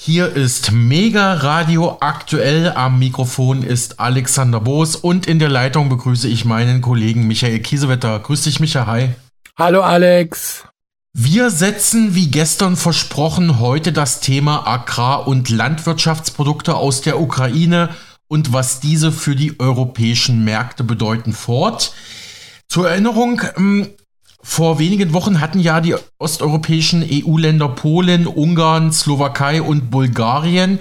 Hier ist Mega Radio aktuell. Am Mikrofon ist Alexander Boos und in der Leitung begrüße ich meinen Kollegen Michael Kiesewetter. Grüß dich, Michael. Hi. Hallo, Alex. Wir setzen, wie gestern versprochen, heute das Thema Agrar- und Landwirtschaftsprodukte aus der Ukraine und was diese für die europäischen Märkte bedeuten fort. Zur Erinnerung, ähm, vor wenigen Wochen hatten ja die osteuropäischen EU-Länder Polen, Ungarn, Slowakei und Bulgarien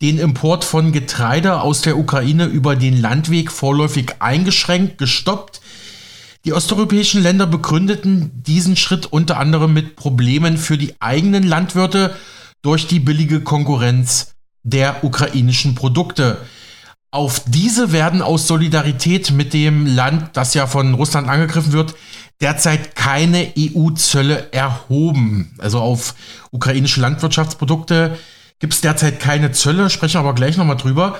den Import von Getreide aus der Ukraine über den Landweg vorläufig eingeschränkt, gestoppt. Die osteuropäischen Länder begründeten diesen Schritt unter anderem mit Problemen für die eigenen Landwirte durch die billige Konkurrenz der ukrainischen Produkte. Auf diese werden aus Solidarität mit dem Land, das ja von Russland angegriffen wird, derzeit keine EU-Zölle erhoben. Also auf ukrainische Landwirtschaftsprodukte gibt es derzeit keine Zölle, sprechen aber gleich nochmal drüber.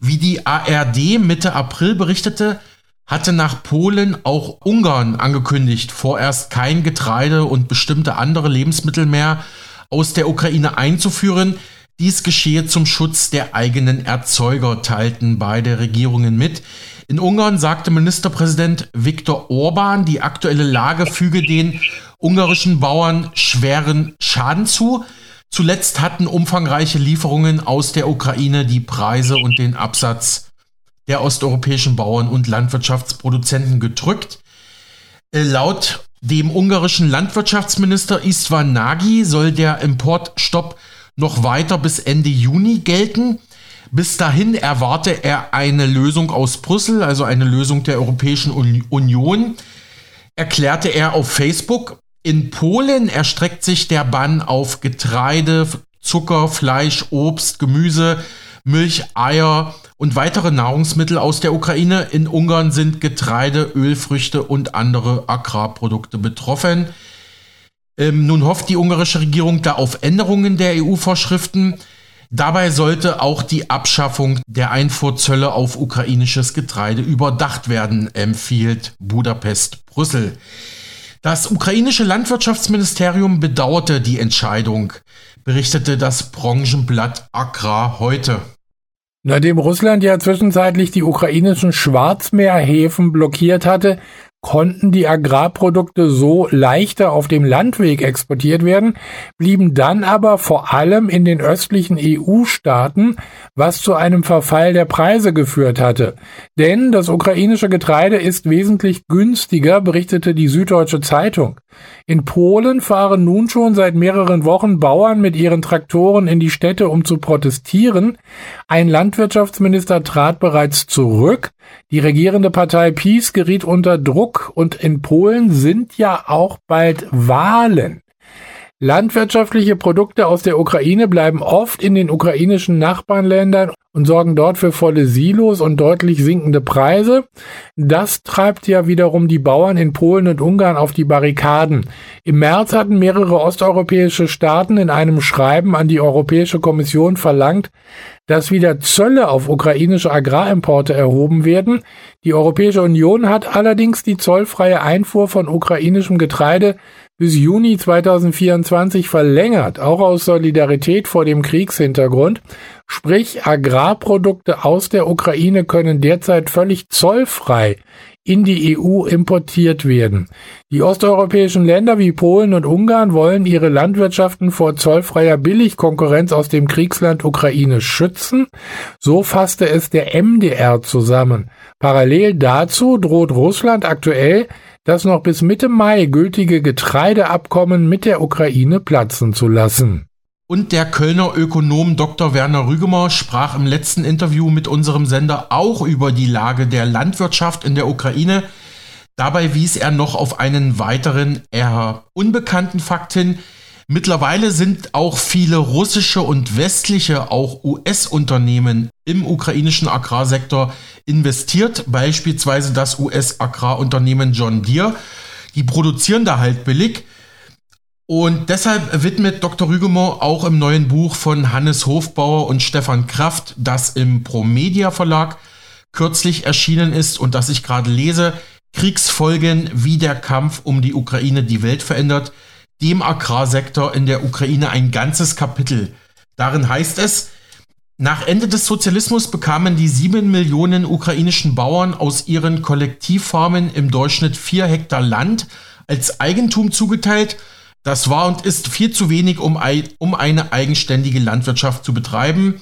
Wie die ARD Mitte April berichtete, hatte nach Polen auch Ungarn angekündigt, vorerst kein Getreide und bestimmte andere Lebensmittel mehr aus der Ukraine einzuführen. Dies geschehe zum Schutz der eigenen Erzeuger, teilten beide Regierungen mit. In Ungarn sagte Ministerpräsident Viktor Orban, die aktuelle Lage füge den ungarischen Bauern schweren Schaden zu. Zuletzt hatten umfangreiche Lieferungen aus der Ukraine die Preise und den Absatz der osteuropäischen Bauern und Landwirtschaftsproduzenten gedrückt. Äh, laut dem ungarischen Landwirtschaftsminister Istvan Nagy soll der Importstopp noch weiter bis Ende Juni gelten. Bis dahin erwarte er eine Lösung aus Brüssel, also eine Lösung der Europäischen Union, erklärte er auf Facebook. In Polen erstreckt sich der Bann auf Getreide, Zucker, Fleisch, Obst, Gemüse, Milch, Eier und weitere Nahrungsmittel aus der Ukraine. In Ungarn sind Getreide, Ölfrüchte und andere Agrarprodukte betroffen. Ähm, nun hofft die ungarische Regierung da auf Änderungen der EU-Vorschriften. Dabei sollte auch die Abschaffung der Einfuhrzölle auf ukrainisches Getreide überdacht werden, empfiehlt Budapest Brüssel. Das ukrainische Landwirtschaftsministerium bedauerte die Entscheidung, berichtete das Branchenblatt Agrar heute. Nachdem Russland ja zwischenzeitlich die ukrainischen Schwarzmeerhäfen blockiert hatte, konnten die Agrarprodukte so leichter auf dem Landweg exportiert werden, blieben dann aber vor allem in den östlichen EU-Staaten, was zu einem Verfall der Preise geführt hatte. Denn das ukrainische Getreide ist wesentlich günstiger, berichtete die Süddeutsche Zeitung. In Polen fahren nun schon seit mehreren Wochen Bauern mit ihren Traktoren in die Städte, um zu protestieren. Ein Landwirtschaftsminister trat bereits zurück. Die regierende Partei PiS geriet unter Druck und in Polen sind ja auch bald Wahlen. Landwirtschaftliche Produkte aus der Ukraine bleiben oft in den ukrainischen Nachbarländern und sorgen dort für volle Silos und deutlich sinkende Preise. Das treibt ja wiederum die Bauern in Polen und Ungarn auf die Barrikaden. Im März hatten mehrere osteuropäische Staaten in einem Schreiben an die Europäische Kommission verlangt, dass wieder Zölle auf ukrainische Agrarimporte erhoben werden. Die Europäische Union hat allerdings die zollfreie Einfuhr von ukrainischem Getreide bis Juni 2024 verlängert, auch aus Solidarität vor dem Kriegshintergrund. Sprich, Agrarprodukte aus der Ukraine können derzeit völlig zollfrei in die EU importiert werden. Die osteuropäischen Länder wie Polen und Ungarn wollen ihre Landwirtschaften vor zollfreier Billigkonkurrenz aus dem Kriegsland Ukraine schützen. So fasste es der MDR zusammen. Parallel dazu droht Russland aktuell das noch bis Mitte Mai gültige Getreideabkommen mit der Ukraine platzen zu lassen. Und der Kölner Ökonom Dr. Werner Rügemer sprach im letzten Interview mit unserem Sender auch über die Lage der Landwirtschaft in der Ukraine. Dabei wies er noch auf einen weiteren eher unbekannten Fakt hin, Mittlerweile sind auch viele russische und westliche, auch US-Unternehmen im ukrainischen Agrarsektor investiert, beispielsweise das US-Agrarunternehmen John Deere. Die produzieren da halt billig. Und deshalb widmet Dr. Rügemont auch im neuen Buch von Hannes Hofbauer und Stefan Kraft, das im Promedia Verlag kürzlich erschienen ist und das ich gerade lese, Kriegsfolgen, wie der Kampf um die Ukraine die Welt verändert, dem Agrarsektor in der Ukraine ein ganzes Kapitel Darin heißt es, nach Ende des Sozialismus bekamen die sieben Millionen ukrainischen Bauern aus ihren Kollektivfarmen im Durchschnitt vier Hektar Land als Eigentum zugeteilt. Das war und ist viel zu wenig, um, um eine eigenständige Landwirtschaft zu betreiben.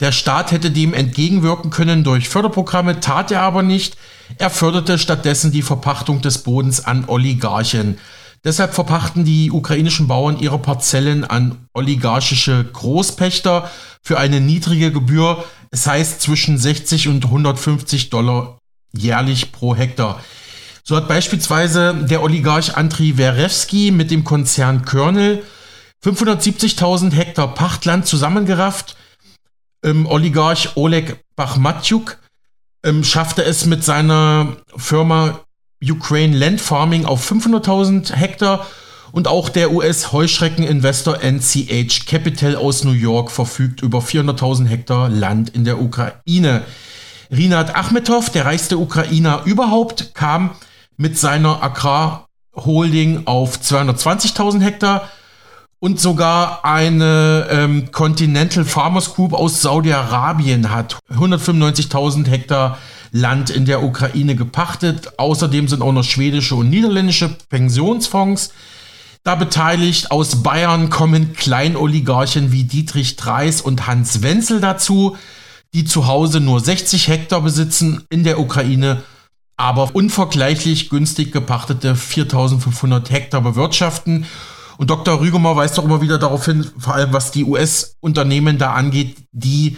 Der Staat hätte dem entgegenwirken können durch Förderprogramme, tat er aber nicht. Er förderte stattdessen die Verpachtung des Bodens an Oligarchen. Deshalb verpachten die ukrainischen Bauern ihre Parzellen an oligarchische Großpächter für eine niedrige Gebühr, es heißt zwischen 60 und 150 Dollar jährlich pro Hektar. So hat beispielsweise der Oligarch Andriy Werewski mit dem Konzern Körnel 570.000 Hektar Pachtland zusammengerafft. Ähm, Oligarch Oleg Bachmatjuk ähm, schaffte es mit seiner Firma Ukraine Land Farming auf 500.000 Hektar und auch der US-Heuschrecken-Investor NCH Capital aus New York verfügt über 400.000 Hektar Land in der Ukraine. Rinat Achmetov, der reichste Ukrainer überhaupt, kam mit seiner Agrarholding auf 220.000 Hektar und sogar eine ähm, Continental Farmers Group aus Saudi-Arabien hat 195.000 Hektar Land in der Ukraine gepachtet. Außerdem sind auch noch schwedische und niederländische Pensionsfonds da beteiligt. Aus Bayern kommen Kleinoligarchen wie Dietrich Dreis und Hans Wenzel dazu, die zu Hause nur 60 Hektar besitzen, in der Ukraine aber unvergleichlich günstig gepachtete 4500 Hektar bewirtschaften. Und Dr. Rügemer weist doch immer wieder darauf hin, vor allem was die US-Unternehmen da angeht, die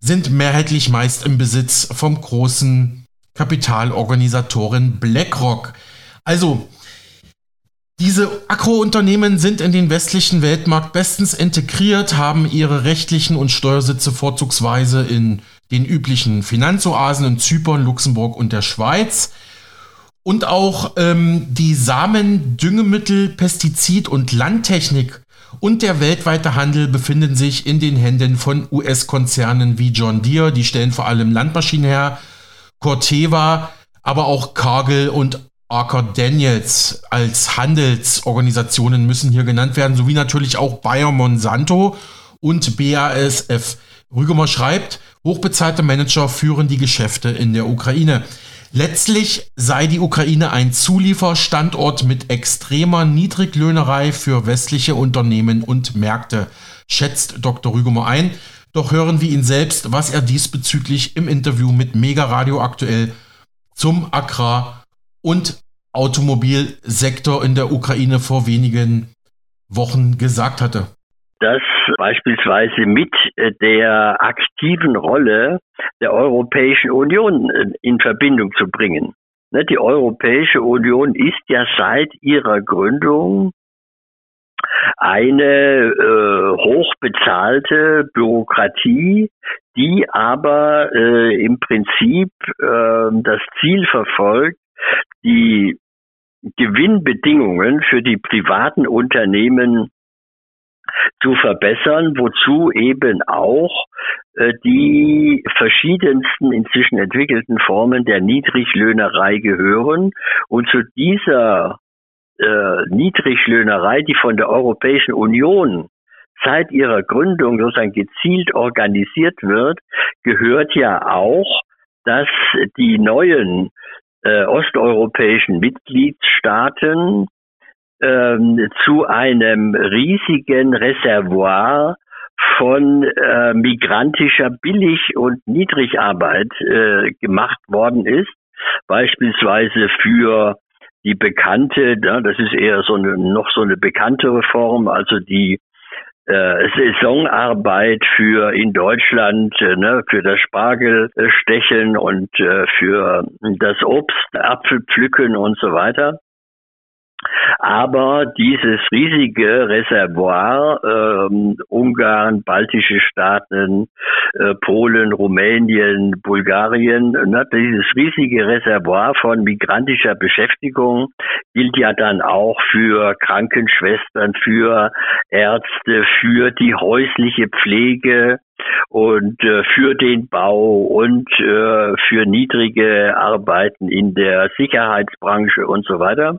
sind mehrheitlich meist im Besitz vom großen Kapitalorganisatoren BlackRock. Also, diese Agrounternehmen sind in den westlichen Weltmarkt bestens integriert, haben ihre rechtlichen und Steuersitze vorzugsweise in den üblichen Finanzoasen in Zypern, Luxemburg und der Schweiz. Und auch ähm, die Samen, Düngemittel, Pestizid und Landtechnik und der weltweite Handel befinden sich in den Händen von US-Konzernen wie John Deere, die stellen vor allem Landmaschinen her, Corteva, aber auch Cargill und Archer Daniels als Handelsorganisationen müssen hier genannt werden, sowie natürlich auch Bayer Monsanto und BASF. Rügemer schreibt, hochbezahlte Manager führen die Geschäfte in der Ukraine. Letztlich sei die Ukraine ein Zulieferstandort mit extremer Niedriglöhnerei für westliche Unternehmen und Märkte, schätzt Dr. Rügemer ein. Doch hören wir ihn selbst, was er diesbezüglich im Interview mit Mega Radio aktuell zum Agrar- und Automobilsektor in der Ukraine vor wenigen Wochen gesagt hatte dass beispielsweise mit der aktiven Rolle der Europäischen Union äh, in Verbindung zu bringen. Ne, die Europäische Union ist ja seit ihrer Gründung eine äh, hochbezahlte Bürokratie, die aber äh, im Prinzip äh, das Ziel verfolgt, die Gewinnbedingungen für die privaten Unternehmen zu verbessern, wozu eben auch äh, die verschiedensten inzwischen entwickelten Formen der Niedriglöhnerei gehören. Und zu dieser äh, Niedriglöhnerei, die von der Europäischen Union seit ihrer Gründung sozusagen gezielt organisiert wird, gehört ja auch, dass die neuen äh, osteuropäischen Mitgliedstaaten ähm, zu einem riesigen Reservoir von äh, migrantischer Billig- und Niedrigarbeit äh, gemacht worden ist, beispielsweise für die bekannte, ja, das ist eher so eine, noch so eine bekanntere Form, also die äh, Saisonarbeit für in Deutschland, äh, ne, für das Spargelstechen und äh, für das Obst, Apfelpflücken und so weiter. Aber dieses riesige Reservoir, ähm, Ungarn, baltische Staaten, äh, Polen, Rumänien, Bulgarien, ne, dieses riesige Reservoir von migrantischer Beschäftigung gilt ja dann auch für Krankenschwestern, für Ärzte, für die häusliche Pflege, und äh, für den Bau und äh, für niedrige Arbeiten in der Sicherheitsbranche und so weiter.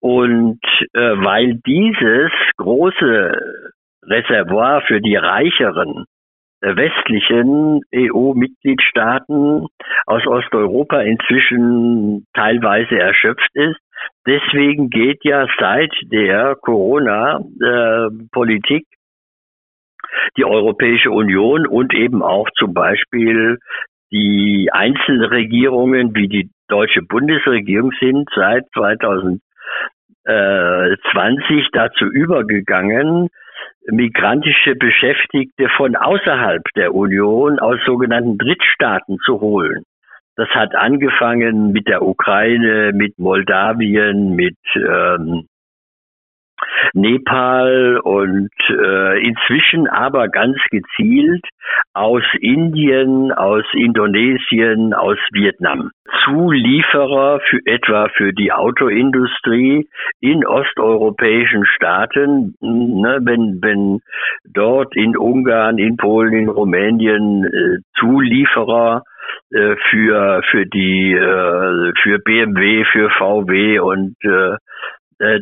Und äh, weil dieses große Reservoir für die reicheren westlichen EU-Mitgliedstaaten aus Osteuropa inzwischen teilweise erschöpft ist. Deswegen geht ja seit der Corona-Politik die Europäische Union und eben auch zum Beispiel die Einzelregierungen wie die deutsche Bundesregierung sind seit 2020 dazu übergegangen, migrantische Beschäftigte von außerhalb der Union aus sogenannten Drittstaaten zu holen. Das hat angefangen mit der Ukraine, mit Moldawien, mit ähm, Nepal und äh, inzwischen aber ganz gezielt aus Indien, aus Indonesien, aus Vietnam. Zulieferer für etwa für die Autoindustrie in osteuropäischen Staaten, ne, wenn, wenn dort in Ungarn, in Polen, in Rumänien äh, Zulieferer äh, für für die äh, für BMW, für VW und äh,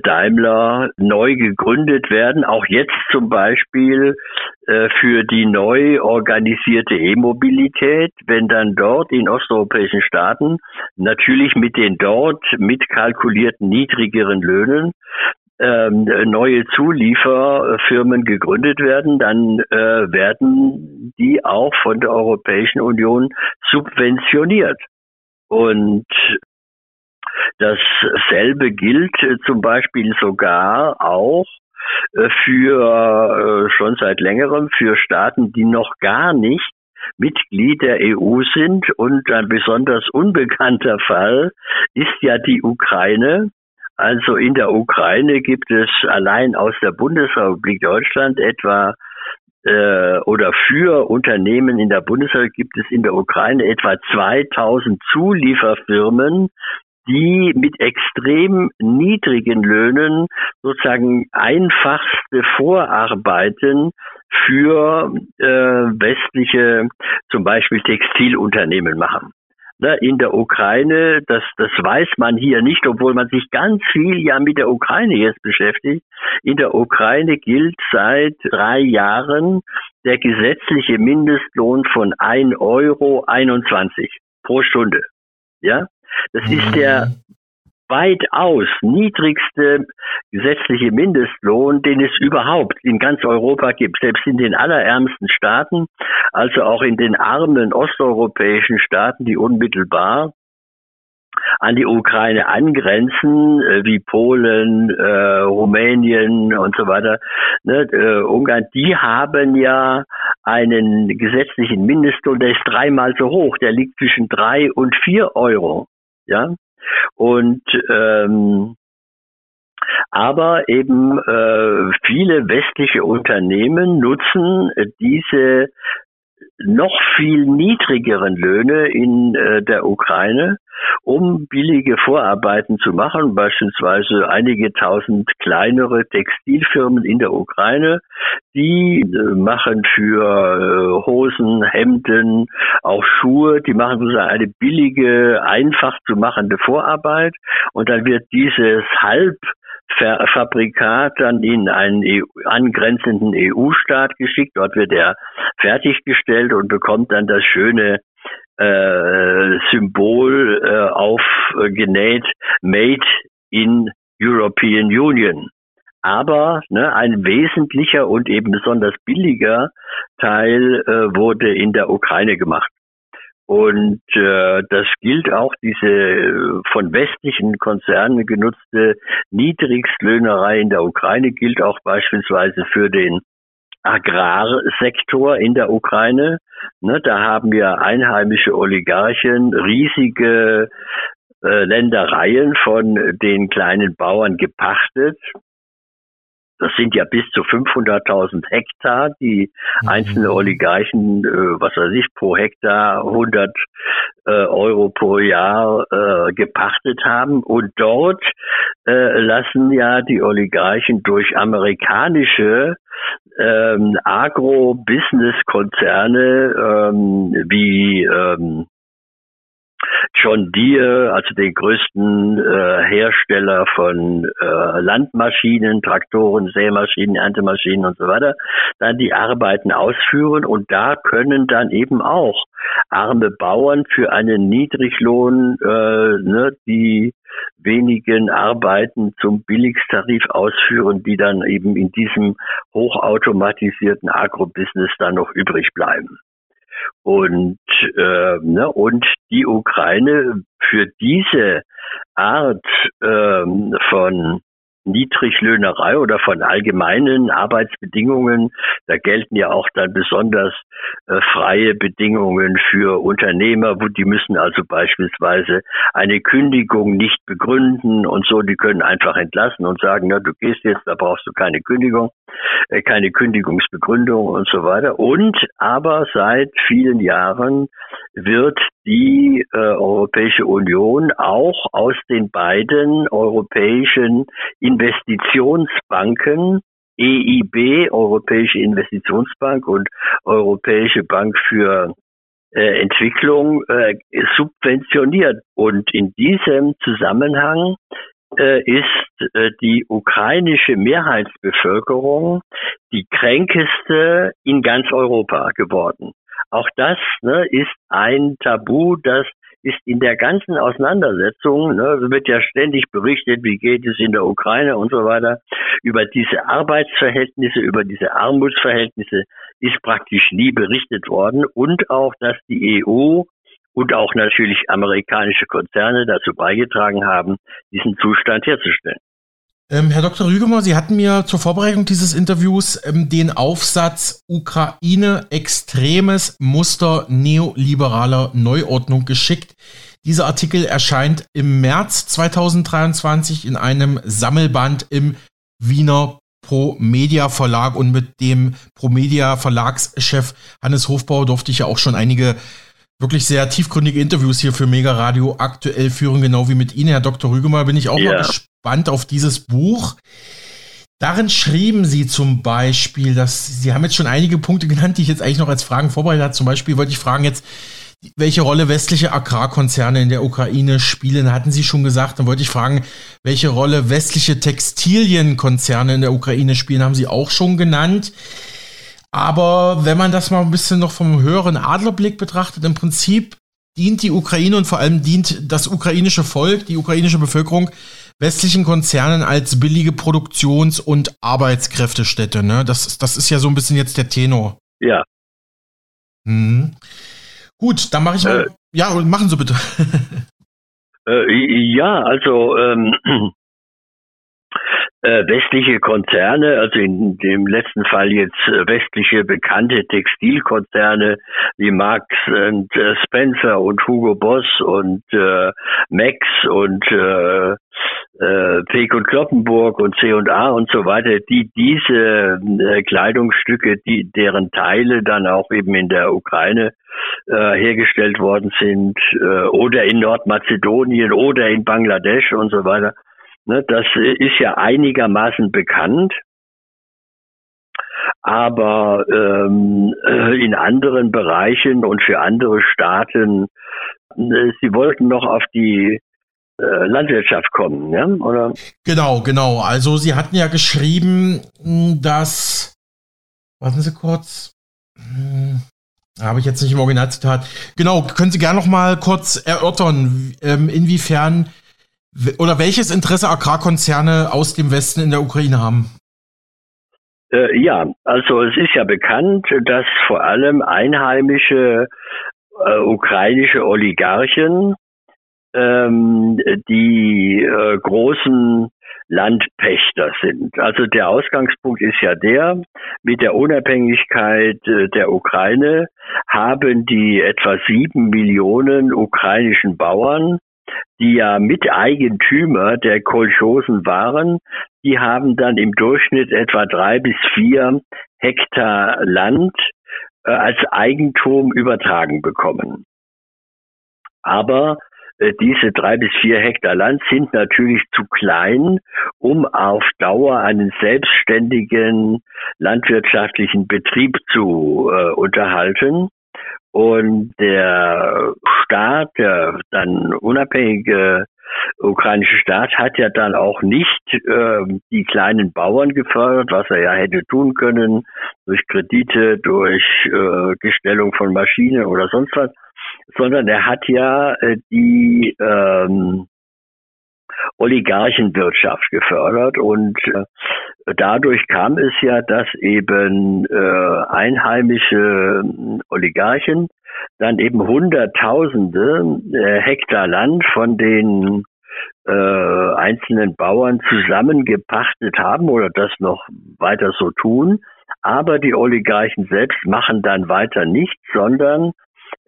Daimler neu gegründet werden, auch jetzt zum Beispiel äh, für die neu organisierte E-Mobilität, wenn dann dort in osteuropäischen Staaten natürlich mit den dort mitkalkulierten niedrigeren Löhnen ähm, neue Zulieferfirmen gegründet werden, dann äh, werden die auch von der Europäischen Union subventioniert. Und Dasselbe gilt äh, zum Beispiel sogar auch äh, für äh, schon seit längerem für Staaten, die noch gar nicht Mitglied der EU sind. Und ein besonders unbekannter Fall ist ja die Ukraine. Also in der Ukraine gibt es allein aus der Bundesrepublik Deutschland etwa äh, oder für Unternehmen in der Bundesrepublik gibt es in der Ukraine etwa 2000 Zulieferfirmen, die mit extrem niedrigen Löhnen sozusagen einfachste Vorarbeiten für äh, westliche, zum Beispiel Textilunternehmen machen. Ne, in der Ukraine, das, das weiß man hier nicht, obwohl man sich ganz viel ja mit der Ukraine jetzt beschäftigt. In der Ukraine gilt seit drei Jahren der gesetzliche Mindestlohn von 1,21 Euro pro Stunde. Ja, das ist der mhm. weitaus niedrigste gesetzliche Mindestlohn, den es überhaupt in ganz Europa gibt. Selbst in den allerärmsten Staaten, also auch in den armen osteuropäischen Staaten, die unmittelbar an die Ukraine angrenzen, äh, wie Polen, äh, Rumänien und so weiter, ne, äh, Ungarn, die haben ja einen gesetzlichen Mindestlohn, der ist dreimal so hoch, der liegt zwischen drei und vier Euro ja. Und ähm, aber eben äh, viele westliche Unternehmen nutzen diese noch viel niedrigeren Löhne in äh, der Ukraine, um billige Vorarbeiten zu machen, beispielsweise einige tausend kleinere Textilfirmen in der Ukraine, die äh, machen für äh, Hosen, Hemden, auch Schuhe, die machen sozusagen eine billige, einfach zu machende Vorarbeit. Und dann wird dieses halb Fabrikat dann in einen EU, angrenzenden EU-Staat geschickt. Dort wird er fertiggestellt und bekommt dann das schöne äh, Symbol äh, aufgenäht, Made in European Union. Aber ne, ein wesentlicher und eben besonders billiger Teil äh, wurde in der Ukraine gemacht. Und äh, das gilt auch diese äh, von westlichen Konzernen genutzte Niedrigstlöhnerei in der Ukraine gilt auch beispielsweise für den Agrarsektor in der Ukraine. Ne, da haben wir einheimische Oligarchen riesige äh, Ländereien von den kleinen Bauern gepachtet das sind ja bis zu 500.000 Hektar, die mhm. einzelne Oligarchen, äh, was weiß ich, pro Hektar 100 äh, Euro pro Jahr äh, gepachtet haben. Und dort äh, lassen ja die Oligarchen durch amerikanische ähm, Agro-Business-Konzerne ähm, wie ähm, John Deere, also den größten äh, Hersteller von äh, Landmaschinen, Traktoren, Sämaschinen, Erntemaschinen und so weiter, dann die Arbeiten ausführen und da können dann eben auch arme Bauern für einen Niedriglohn äh, ne, die wenigen Arbeiten zum Billigtarif ausführen, die dann eben in diesem hochautomatisierten Agrobusiness dann noch übrig bleiben. Und, äh, ne, und die Ukraine für diese Art äh, von Niedriglöhnerei oder von allgemeinen Arbeitsbedingungen. Da gelten ja auch dann besonders äh, freie Bedingungen für Unternehmer, wo die müssen also beispielsweise eine Kündigung nicht begründen und so, die können einfach entlassen und sagen, na, du gehst jetzt, da brauchst du keine Kündigung, äh, keine Kündigungsbegründung und so weiter. Und aber seit vielen Jahren wird die äh, Europäische Union auch aus den beiden europäischen Investitionsbanken EIB, Europäische Investitionsbank und Europäische Bank für äh, Entwicklung äh, subventioniert. Und in diesem Zusammenhang äh, ist äh, die ukrainische Mehrheitsbevölkerung die kränkeste in ganz Europa geworden. Auch das ne, ist ein Tabu, das ist in der ganzen Auseinandersetzung, ne, wird ja ständig berichtet, wie geht es in der Ukraine und so weiter, über diese Arbeitsverhältnisse, über diese Armutsverhältnisse ist praktisch nie berichtet worden und auch, dass die EU und auch natürlich amerikanische Konzerne dazu beigetragen haben, diesen Zustand herzustellen. Ähm, Herr Dr. Rügemer, Sie hatten mir zur Vorbereitung dieses Interviews ähm, den Aufsatz Ukraine extremes Muster neoliberaler Neuordnung geschickt. Dieser Artikel erscheint im März 2023 in einem Sammelband im Wiener Pro Media Verlag und mit dem Pro Media Verlagschef Hannes Hofbauer durfte ich ja auch schon einige wirklich sehr tiefgründige Interviews hier für Mega Radio aktuell führen, genau wie mit Ihnen, Herr Dr. Rügemer. Bin ich auch ja. mal gespannt auf dieses Buch. Darin schrieben Sie zum Beispiel, dass Sie haben jetzt schon einige Punkte genannt, die ich jetzt eigentlich noch als Fragen vorbereitet habe. Zum Beispiel wollte ich fragen jetzt, welche Rolle westliche Agrarkonzerne in der Ukraine spielen, hatten Sie schon gesagt. Dann wollte ich fragen, welche Rolle westliche Textilienkonzerne in der Ukraine spielen, haben Sie auch schon genannt. Aber wenn man das mal ein bisschen noch vom höheren Adlerblick betrachtet, im Prinzip dient die Ukraine und vor allem dient das ukrainische Volk, die ukrainische Bevölkerung westlichen Konzernen als billige Produktions- und Arbeitskräftestätte. Ne? Das, das ist ja so ein bisschen jetzt der Tenor. Ja. Mhm. Gut, dann mache ich mal. Äh, ja, machen Sie bitte. äh, ja, also ähm, äh, westliche Konzerne, also in dem letzten Fall jetzt äh, westliche bekannte Textilkonzerne wie Marks und äh, Spencer und Hugo Boss und äh, Max und äh, Peek und Kloppenburg und C&A und so weiter, die diese äh, Kleidungsstücke, die deren Teile dann auch eben in der Ukraine äh, hergestellt worden sind äh, oder in Nordmazedonien oder in Bangladesch und so weiter, Ne, das ist ja einigermaßen bekannt. Aber ähm, äh, in anderen Bereichen und für andere Staaten, äh, sie wollten noch auf die Landwirtschaft kommen, ja? oder? Genau, genau. Also Sie hatten ja geschrieben, dass, warten Sie kurz, hm, habe ich jetzt nicht im Originalzitat. Genau, können Sie gerne noch mal kurz erörtern, ähm, inwiefern oder welches Interesse Agrarkonzerne aus dem Westen in der Ukraine haben? Äh, ja, also es ist ja bekannt, dass vor allem einheimische äh, ukrainische Oligarchen ähm, die äh, großen Landpächter sind. Also der Ausgangspunkt ist ja der, mit der Unabhängigkeit äh, der Ukraine haben die etwa sieben Millionen ukrainischen Bauern die ja Miteigentümer der Kolchosen waren, die haben dann im Durchschnitt etwa drei bis vier Hektar Land äh, als Eigentum übertragen bekommen. Aber diese drei bis vier Hektar Land sind natürlich zu klein, um auf Dauer einen selbstständigen landwirtschaftlichen Betrieb zu äh, unterhalten. Und der Staat, der dann unabhängige ukrainische Staat hat ja dann auch nicht äh, die kleinen Bauern gefördert, was er ja hätte tun können, durch Kredite, durch äh, Gestellung von Maschinen oder sonst was, sondern er hat ja äh, die ähm, Oligarchenwirtschaft gefördert und äh, dadurch kam es ja, dass eben äh, einheimische Oligarchen dann eben Hunderttausende äh, Hektar Land von den äh, einzelnen Bauern zusammengepachtet haben oder das noch weiter so tun. Aber die Oligarchen selbst machen dann weiter nichts, sondern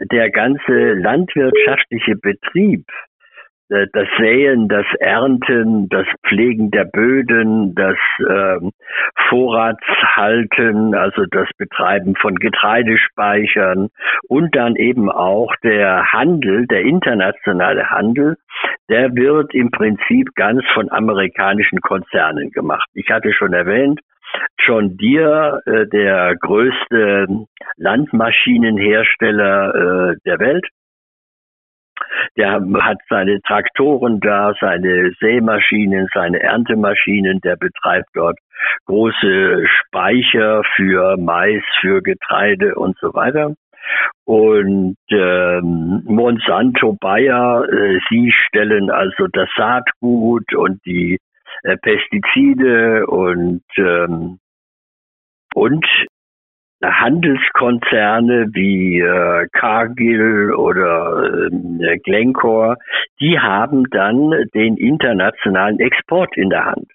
der ganze landwirtschaftliche Betrieb äh, das Säen, das Ernten, das Pflegen der Böden, das äh, Vorratshalten, also das Betreiben von Getreidespeichern und dann eben auch der Handel, der internationale Handel, der wird im Prinzip ganz von amerikanischen Konzernen gemacht. Ich hatte schon erwähnt, John Deere, äh, der größte Landmaschinenhersteller äh, der Welt, der hat seine Traktoren da, seine Sämaschinen, seine Erntemaschinen, der betreibt dort große Speicher für Mais, für Getreide und so weiter. Und ähm, Monsanto Bayer, äh, sie stellen also das Saatgut und die äh, Pestizide und ähm, und Handelskonzerne wie äh, Cargill oder äh, Glencore, die haben dann den internationalen Export in der Hand.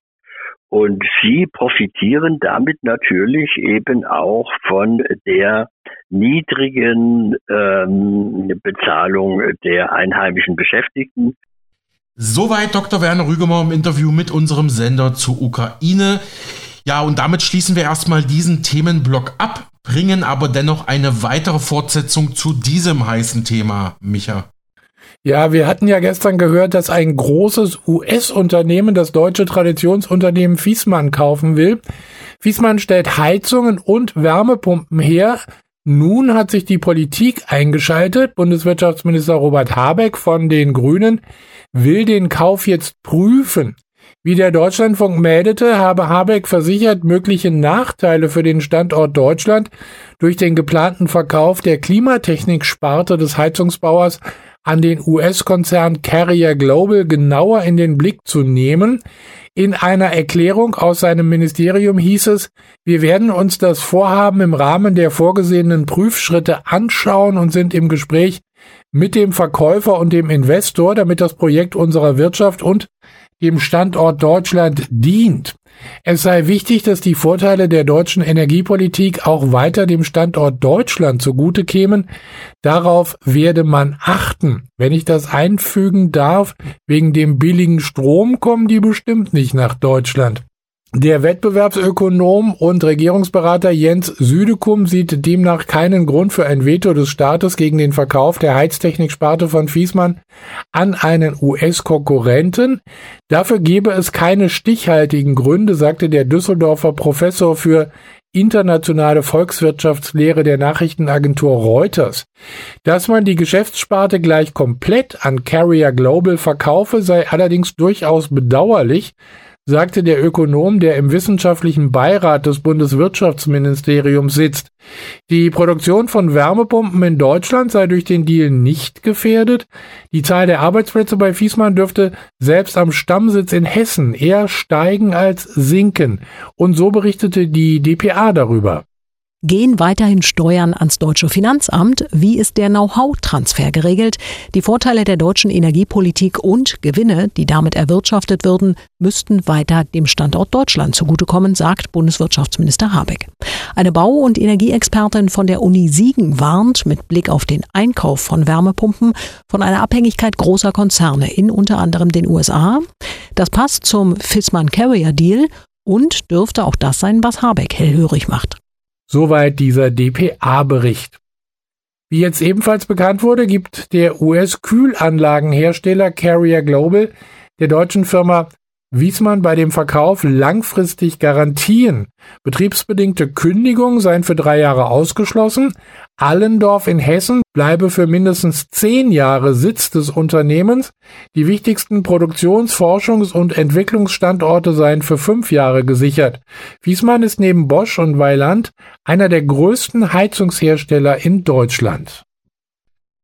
Und sie profitieren damit natürlich eben auch von der niedrigen ähm, Bezahlung der einheimischen Beschäftigten. Soweit Dr. Werner Rügemer im Interview mit unserem Sender zur Ukraine. Ja, und damit schließen wir erstmal diesen Themenblock ab, bringen aber dennoch eine weitere Fortsetzung zu diesem heißen Thema, Micha. Ja, wir hatten ja gestern gehört, dass ein großes US-Unternehmen das deutsche Traditionsunternehmen Fiesmann kaufen will. Fiesmann stellt Heizungen und Wärmepumpen her. Nun hat sich die Politik eingeschaltet. Bundeswirtschaftsminister Robert Habeck von den Grünen will den Kauf jetzt prüfen. Wie der Deutschlandfunk meldete, habe Habeck versichert, mögliche Nachteile für den Standort Deutschland durch den geplanten Verkauf der Klimatechnik-Sparte des Heizungsbauers an den US-Konzern Carrier Global genauer in den Blick zu nehmen. In einer Erklärung aus seinem Ministerium hieß es, wir werden uns das Vorhaben im Rahmen der vorgesehenen Prüfschritte anschauen und sind im Gespräch mit dem Verkäufer und dem Investor, damit das Projekt unserer Wirtschaft und dem Standort Deutschland dient. Es sei wichtig, dass die Vorteile der deutschen Energiepolitik auch weiter dem Standort Deutschland zugute kämen. Darauf werde man achten. Wenn ich das einfügen darf, wegen dem billigen Strom kommen die bestimmt nicht nach Deutschland. Der Wettbewerbsökonom und Regierungsberater Jens Südekum sieht demnach keinen Grund für ein Veto des Staates gegen den Verkauf der Heiztechniksparte von Fiesmann an einen US-Konkurrenten. Dafür gebe es keine stichhaltigen Gründe, sagte der Düsseldorfer Professor für internationale Volkswirtschaftslehre der Nachrichtenagentur Reuters. Dass man die Geschäftssparte gleich komplett an Carrier Global verkaufe, sei allerdings durchaus bedauerlich, sagte der Ökonom, der im wissenschaftlichen Beirat des Bundeswirtschaftsministeriums sitzt. Die Produktion von Wärmepumpen in Deutschland sei durch den Deal nicht gefährdet. Die Zahl der Arbeitsplätze bei Fiesmann dürfte selbst am Stammsitz in Hessen eher steigen als sinken. Und so berichtete die DPA darüber. Gehen weiterhin Steuern ans deutsche Finanzamt? Wie ist der Know-how-Transfer geregelt? Die Vorteile der deutschen Energiepolitik und Gewinne, die damit erwirtschaftet würden, müssten weiter dem Standort Deutschland zugutekommen, sagt Bundeswirtschaftsminister Habeck. Eine Bau- und Energieexpertin von der Uni Siegen warnt mit Blick auf den Einkauf von Wärmepumpen von einer Abhängigkeit großer Konzerne in unter anderem den USA. Das passt zum Fissmann-Carrier-Deal und dürfte auch das sein, was Habeck hellhörig macht. Soweit dieser DPA-Bericht. Wie jetzt ebenfalls bekannt wurde, gibt der US-Kühlanlagenhersteller Carrier Global der deutschen Firma Wiesmann bei dem Verkauf langfristig Garantien. Betriebsbedingte Kündigung seien für drei Jahre ausgeschlossen. Allendorf in Hessen bleibe für mindestens zehn Jahre Sitz des Unternehmens. Die wichtigsten Produktions-, Forschungs- und Entwicklungsstandorte seien für fünf Jahre gesichert. Wiesmann ist neben Bosch und Weiland einer der größten Heizungshersteller in Deutschland.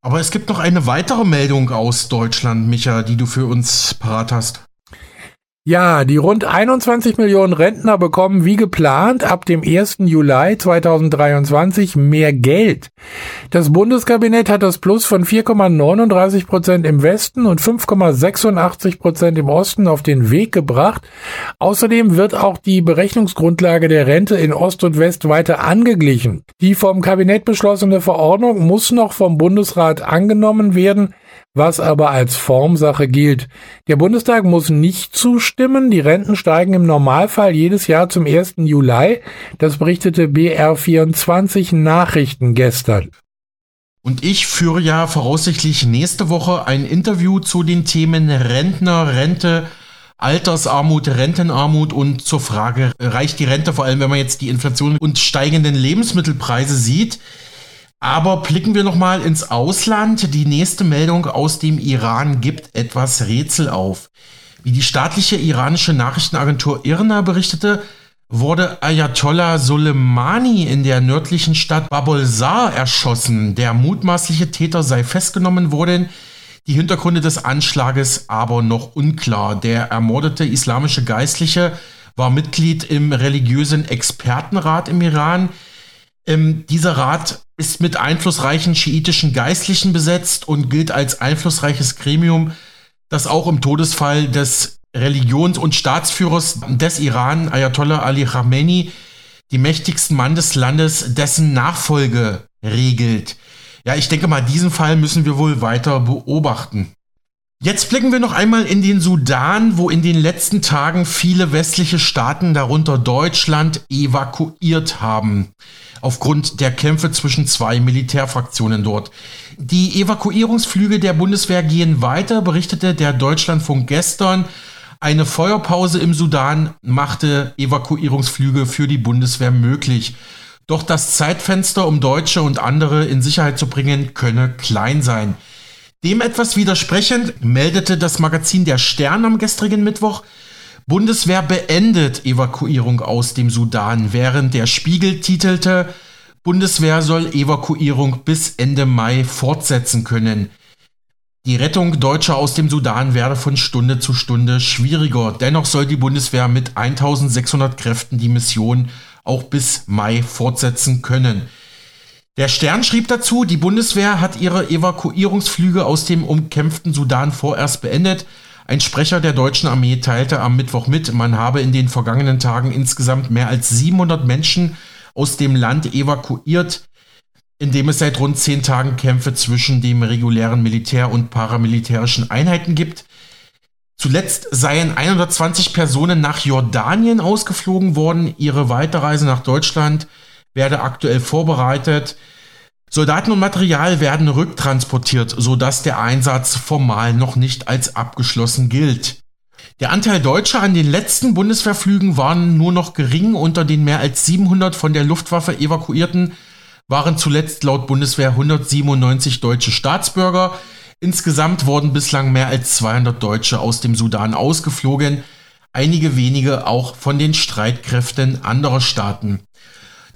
Aber es gibt noch eine weitere Meldung aus Deutschland, Micha, die du für uns parat hast. Ja, die rund 21 Millionen Rentner bekommen wie geplant ab dem 1. Juli 2023 mehr Geld. Das Bundeskabinett hat das Plus von 4,39 Prozent im Westen und 5,86 Prozent im Osten auf den Weg gebracht. Außerdem wird auch die Berechnungsgrundlage der Rente in Ost und West weiter angeglichen. Die vom Kabinett beschlossene Verordnung muss noch vom Bundesrat angenommen werden was aber als Formsache gilt. Der Bundestag muss nicht zustimmen. Die Renten steigen im Normalfall jedes Jahr zum 1. Juli. Das berichtete BR24 Nachrichten gestern. Und ich führe ja voraussichtlich nächste Woche ein Interview zu den Themen Rentner, Rente, Altersarmut, Rentenarmut und zur Frage, reicht die Rente, vor allem wenn man jetzt die Inflation und steigenden Lebensmittelpreise sieht. Aber blicken wir nochmal ins Ausland. Die nächste Meldung aus dem Iran gibt etwas Rätsel auf. Wie die staatliche iranische Nachrichtenagentur IRNA berichtete, wurde Ayatollah Soleimani in der nördlichen Stadt Babolsar erschossen. Der mutmaßliche Täter sei festgenommen worden. Die Hintergründe des Anschlages aber noch unklar. Der ermordete islamische Geistliche war Mitglied im religiösen Expertenrat im Iran. Ähm, dieser Rat ist mit einflussreichen schiitischen Geistlichen besetzt und gilt als einflussreiches Gremium, das auch im Todesfall des Religions- und Staatsführers des Iran, Ayatollah Ali Khamenei, die mächtigsten Mann des Landes, dessen Nachfolge regelt. Ja, ich denke mal, diesen Fall müssen wir wohl weiter beobachten. Jetzt blicken wir noch einmal in den Sudan, wo in den letzten Tagen viele westliche Staaten, darunter Deutschland, evakuiert haben. Aufgrund der Kämpfe zwischen zwei Militärfraktionen dort. Die Evakuierungsflüge der Bundeswehr gehen weiter, berichtete der Deutschlandfunk gestern. Eine Feuerpause im Sudan machte Evakuierungsflüge für die Bundeswehr möglich. Doch das Zeitfenster, um Deutsche und andere in Sicherheit zu bringen, könne klein sein. Dem etwas widersprechend meldete das Magazin Der Stern am gestrigen Mittwoch, Bundeswehr beendet Evakuierung aus dem Sudan, während der Spiegel titelte, Bundeswehr soll Evakuierung bis Ende Mai fortsetzen können. Die Rettung Deutscher aus dem Sudan werde von Stunde zu Stunde schwieriger. Dennoch soll die Bundeswehr mit 1600 Kräften die Mission auch bis Mai fortsetzen können. Der Stern schrieb dazu, die Bundeswehr hat ihre Evakuierungsflüge aus dem umkämpften Sudan vorerst beendet. Ein Sprecher der deutschen Armee teilte am Mittwoch mit, man habe in den vergangenen Tagen insgesamt mehr als 700 Menschen aus dem Land evakuiert, indem es seit rund zehn Tagen Kämpfe zwischen dem regulären Militär und paramilitärischen Einheiten gibt. Zuletzt seien 120 Personen nach Jordanien ausgeflogen worden. Ihre Weiterreise nach Deutschland werde aktuell vorbereitet. Soldaten und Material werden rücktransportiert, sodass der Einsatz formal noch nicht als abgeschlossen gilt. Der Anteil Deutscher an den letzten Bundeswehrflügen war nur noch gering. Unter den mehr als 700 von der Luftwaffe evakuierten waren zuletzt laut Bundeswehr 197 deutsche Staatsbürger. Insgesamt wurden bislang mehr als 200 Deutsche aus dem Sudan ausgeflogen, einige wenige auch von den Streitkräften anderer Staaten.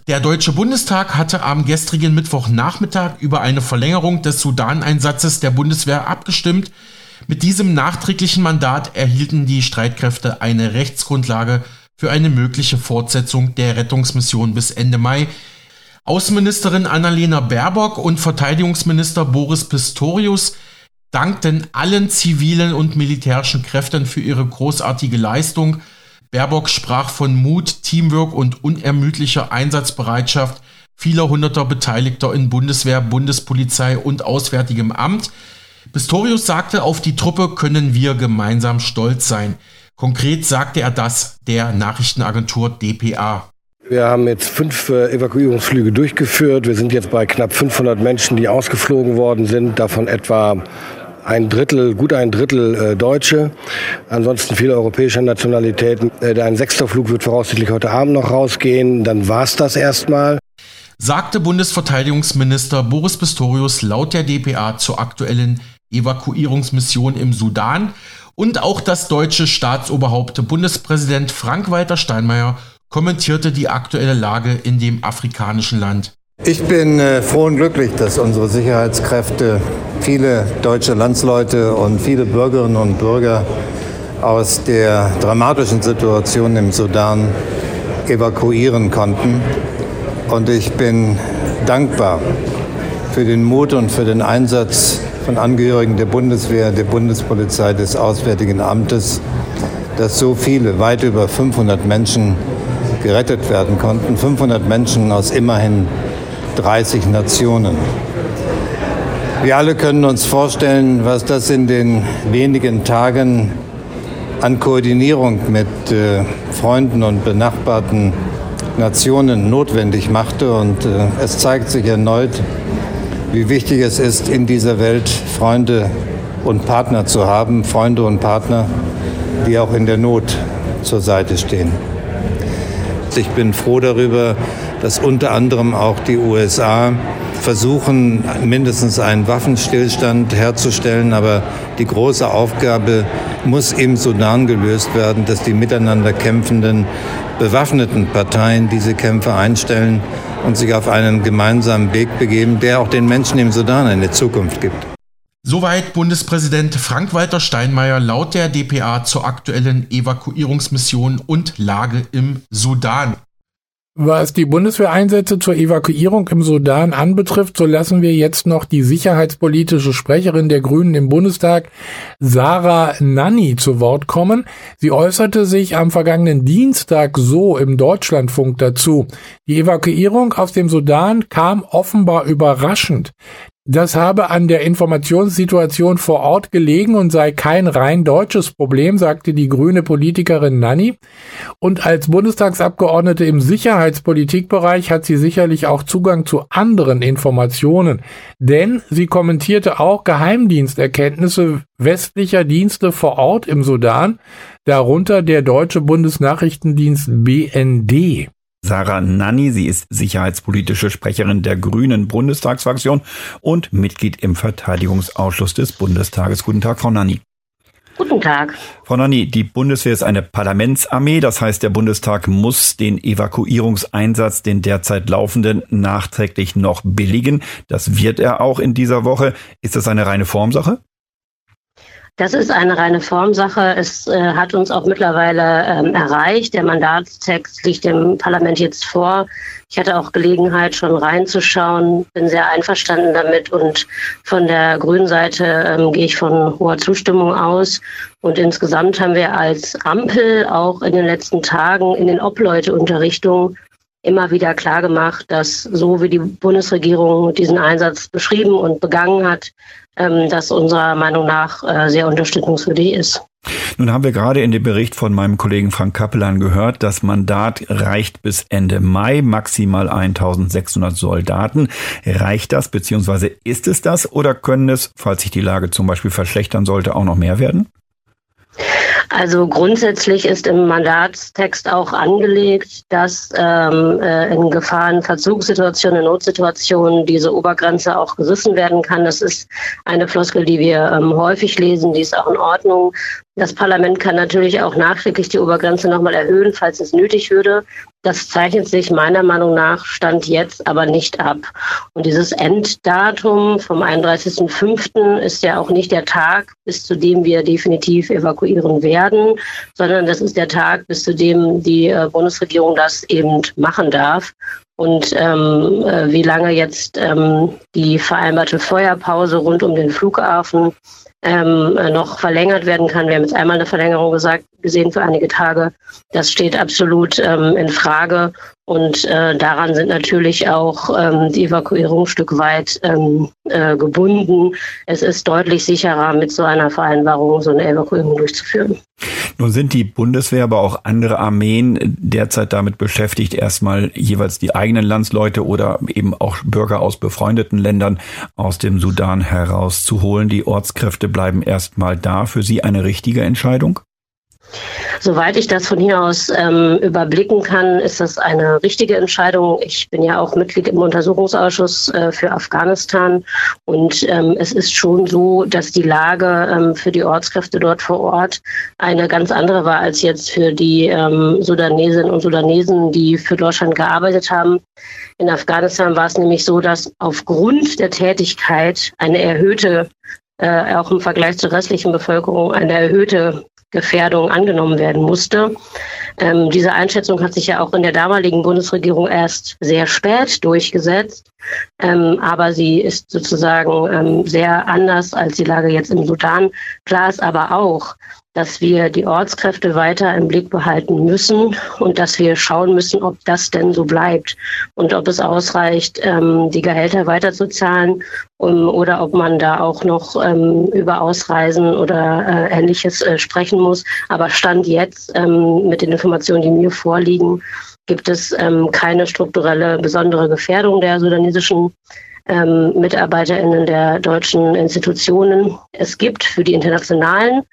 Der Deutsche Bundestag hatte am gestrigen Mittwochnachmittag über eine Verlängerung des Sudaneinsatzes der Bundeswehr abgestimmt. Mit diesem nachträglichen Mandat erhielten die Streitkräfte eine Rechtsgrundlage für eine mögliche Fortsetzung der Rettungsmission bis Ende Mai. Außenministerin Annalena Baerbock und Verteidigungsminister Boris Pistorius dankten allen zivilen und militärischen Kräften für ihre großartige Leistung – Baerbock sprach von Mut, Teamwork und unermüdlicher Einsatzbereitschaft vieler hunderter Beteiligter in Bundeswehr, Bundespolizei und Auswärtigem Amt. Pistorius sagte, auf die Truppe können wir gemeinsam stolz sein. Konkret sagte er das der Nachrichtenagentur dpa. Wir haben jetzt fünf äh, Evakuierungsflüge durchgeführt. Wir sind jetzt bei knapp 500 Menschen, die ausgeflogen worden sind, davon etwa ein Drittel, gut ein Drittel äh, Deutsche, ansonsten viele europäische Nationalitäten. Äh, ein sechster Flug wird voraussichtlich heute Abend noch rausgehen, dann war's das erstmal. sagte Bundesverteidigungsminister Boris Pistorius laut der DPA zur aktuellen Evakuierungsmission im Sudan und auch das deutsche Staatsoberhaupt Bundespräsident Frank-Walter Steinmeier kommentierte die aktuelle Lage in dem afrikanischen Land. Ich bin äh, froh und glücklich, dass unsere Sicherheitskräfte viele deutsche Landsleute und viele Bürgerinnen und Bürger aus der dramatischen Situation im Sudan evakuieren konnten. Und ich bin dankbar für den Mut und für den Einsatz von Angehörigen der Bundeswehr, der Bundespolizei, des Auswärtigen Amtes, dass so viele, weit über 500 Menschen gerettet werden konnten. 500 Menschen aus immerhin 30 Nationen. Wir alle können uns vorstellen, was das in den wenigen Tagen an Koordinierung mit äh, Freunden und benachbarten Nationen notwendig machte. Und äh, es zeigt sich erneut, wie wichtig es ist, in dieser Welt Freunde und Partner zu haben, Freunde und Partner, die auch in der Not zur Seite stehen. Ich bin froh darüber, dass unter anderem auch die USA versuchen, mindestens einen Waffenstillstand herzustellen. Aber die große Aufgabe muss im Sudan gelöst werden, dass die miteinander kämpfenden bewaffneten Parteien diese Kämpfe einstellen und sich auf einen gemeinsamen Weg begeben, der auch den Menschen im Sudan eine Zukunft gibt. Soweit Bundespräsident Frank-Walter Steinmeier laut der DPA zur aktuellen Evakuierungsmission und Lage im Sudan. Was die Bundeswehreinsätze zur Evakuierung im Sudan anbetrifft, so lassen wir jetzt noch die sicherheitspolitische Sprecherin der Grünen im Bundestag, Sarah Nanni, zu Wort kommen. Sie äußerte sich am vergangenen Dienstag so im Deutschlandfunk dazu. Die Evakuierung aus dem Sudan kam offenbar überraschend. Das habe an der Informationssituation vor Ort gelegen und sei kein rein deutsches Problem, sagte die grüne Politikerin Nanni. Und als Bundestagsabgeordnete im Sicherheitspolitikbereich hat sie sicherlich auch Zugang zu anderen Informationen. Denn sie kommentierte auch Geheimdiensterkenntnisse westlicher Dienste vor Ort im Sudan, darunter der deutsche Bundesnachrichtendienst BND. Sarah Nanni. Sie ist sicherheitspolitische Sprecherin der Grünen Bundestagsfraktion und Mitglied im Verteidigungsausschuss des Bundestages. Guten Tag, Frau Nanni. Guten Tag. Frau Nanni, die Bundeswehr ist eine Parlamentsarmee. Das heißt, der Bundestag muss den Evakuierungseinsatz, den derzeit laufenden, nachträglich noch billigen. Das wird er auch in dieser Woche. Ist das eine reine Formsache? Das ist eine reine Formsache. Es äh, hat uns auch mittlerweile ähm, erreicht. Der Mandatstext liegt dem Parlament jetzt vor. Ich hatte auch Gelegenheit, schon reinzuschauen, bin sehr einverstanden damit und von der grünen Seite ähm, gehe ich von hoher Zustimmung aus. Und insgesamt haben wir als Ampel auch in den letzten Tagen in den Obleuteunterrichtungen immer wieder klargemacht, dass so wie die Bundesregierung diesen Einsatz beschrieben und begangen hat, ähm, das unserer Meinung nach äh, sehr unterstützungswürdig ist. Nun haben wir gerade in dem Bericht von meinem Kollegen Frank Kappelan gehört, das Mandat reicht bis Ende Mai, maximal 1600 Soldaten. Reicht das, beziehungsweise ist es das, oder können es, falls sich die Lage zum Beispiel verschlechtern sollte, auch noch mehr werden? Also grundsätzlich ist im Mandatstext auch angelegt, dass ähm, äh, in Gefahrenverzugssituationen, in Notsituationen diese Obergrenze auch gerissen werden kann. Das ist eine Floskel, die wir ähm, häufig lesen, die ist auch in Ordnung. Das Parlament kann natürlich auch nachträglich die Obergrenze nochmal erhöhen, falls es nötig würde. Das zeichnet sich meiner Meinung nach Stand jetzt aber nicht ab. Und dieses Enddatum vom 31.05. ist ja auch nicht der Tag, bis zu dem wir definitiv evakuieren werden, sondern das ist der Tag, bis zu dem die äh, Bundesregierung das eben machen darf. Und ähm, äh, wie lange jetzt ähm, die vereinbarte Feuerpause rund um den Flughafen ähm, noch verlängert werden kann. Wir haben jetzt einmal eine Verlängerung gesagt, gesehen für einige Tage. Das steht absolut ähm, in Frage. Und äh, daran sind natürlich auch ähm, die Evakuierung ein Stück weit ähm, äh, gebunden. Es ist deutlich sicherer, mit so einer Vereinbarung so eine Evakuierung durchzuführen. Nun sind die Bundeswehr, aber auch andere Armeen derzeit damit beschäftigt, erstmal jeweils die eigenen Landsleute oder eben auch Bürger aus befreundeten Ländern aus dem Sudan herauszuholen. Die Ortskräfte bleiben erstmal da. Für Sie eine richtige Entscheidung? Soweit ich das von hier aus ähm, überblicken kann, ist das eine richtige Entscheidung. Ich bin ja auch Mitglied im Untersuchungsausschuss äh, für Afghanistan und ähm, es ist schon so, dass die Lage ähm, für die Ortskräfte dort vor Ort eine ganz andere war als jetzt für die ähm, Sudanesinnen und Sudanesen, die für Deutschland gearbeitet haben. In Afghanistan war es nämlich so, dass aufgrund der Tätigkeit eine erhöhte äh, auch im Vergleich zur restlichen Bevölkerung eine erhöhte Gefährdung angenommen werden musste. Ähm, diese Einschätzung hat sich ja auch in der damaligen Bundesregierung erst sehr spät durchgesetzt, ähm, aber sie ist sozusagen ähm, sehr anders als die Lage jetzt im Sudan. Klar ist aber auch, dass wir die Ortskräfte weiter im Blick behalten müssen und dass wir schauen müssen, ob das denn so bleibt und ob es ausreicht, ähm, die Gehälter weiterzuzahlen um, oder ob man da auch noch ähm, über Ausreisen oder äh, Ähnliches äh, sprechen muss. Aber Stand jetzt ähm, mit den Informationen, die mir vorliegen, gibt es ähm, keine strukturelle besondere Gefährdung der sudanesischen ähm, MitarbeiterInnen der deutschen Institutionen. Es gibt für die internationalen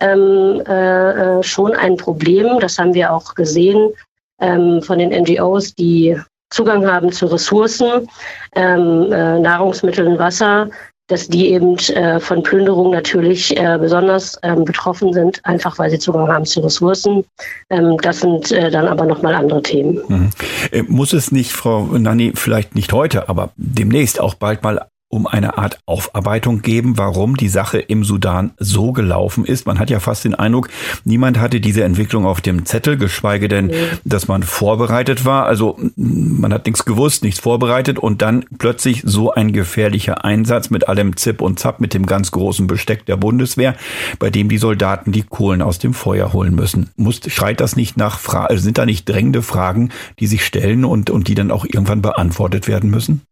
ähm, äh, äh, schon ein Problem. Das haben wir auch gesehen ähm, von den NGOs, die Zugang haben zu Ressourcen, ähm, äh, Nahrungsmitteln, Wasser, dass die eben äh, von Plünderung natürlich äh, besonders ähm, betroffen sind, einfach weil sie Zugang haben zu Ressourcen. Ähm, das sind äh, dann aber nochmal andere Themen. Mhm. Äh, muss es nicht, Frau Nanni, vielleicht nicht heute, aber demnächst auch bald mal um eine Art Aufarbeitung geben, warum die Sache im Sudan so gelaufen ist. Man hat ja fast den Eindruck, niemand hatte diese Entwicklung auf dem Zettel, geschweige denn, dass man vorbereitet war. Also man hat nichts gewusst, nichts vorbereitet und dann plötzlich so ein gefährlicher Einsatz mit allem Zip und Zap, mit dem ganz großen Besteck der Bundeswehr, bei dem die Soldaten die Kohlen aus dem Feuer holen müssen. Muss, schreit das nicht nach Fragen, sind da nicht drängende Fragen, die sich stellen und, und die dann auch irgendwann beantwortet werden müssen?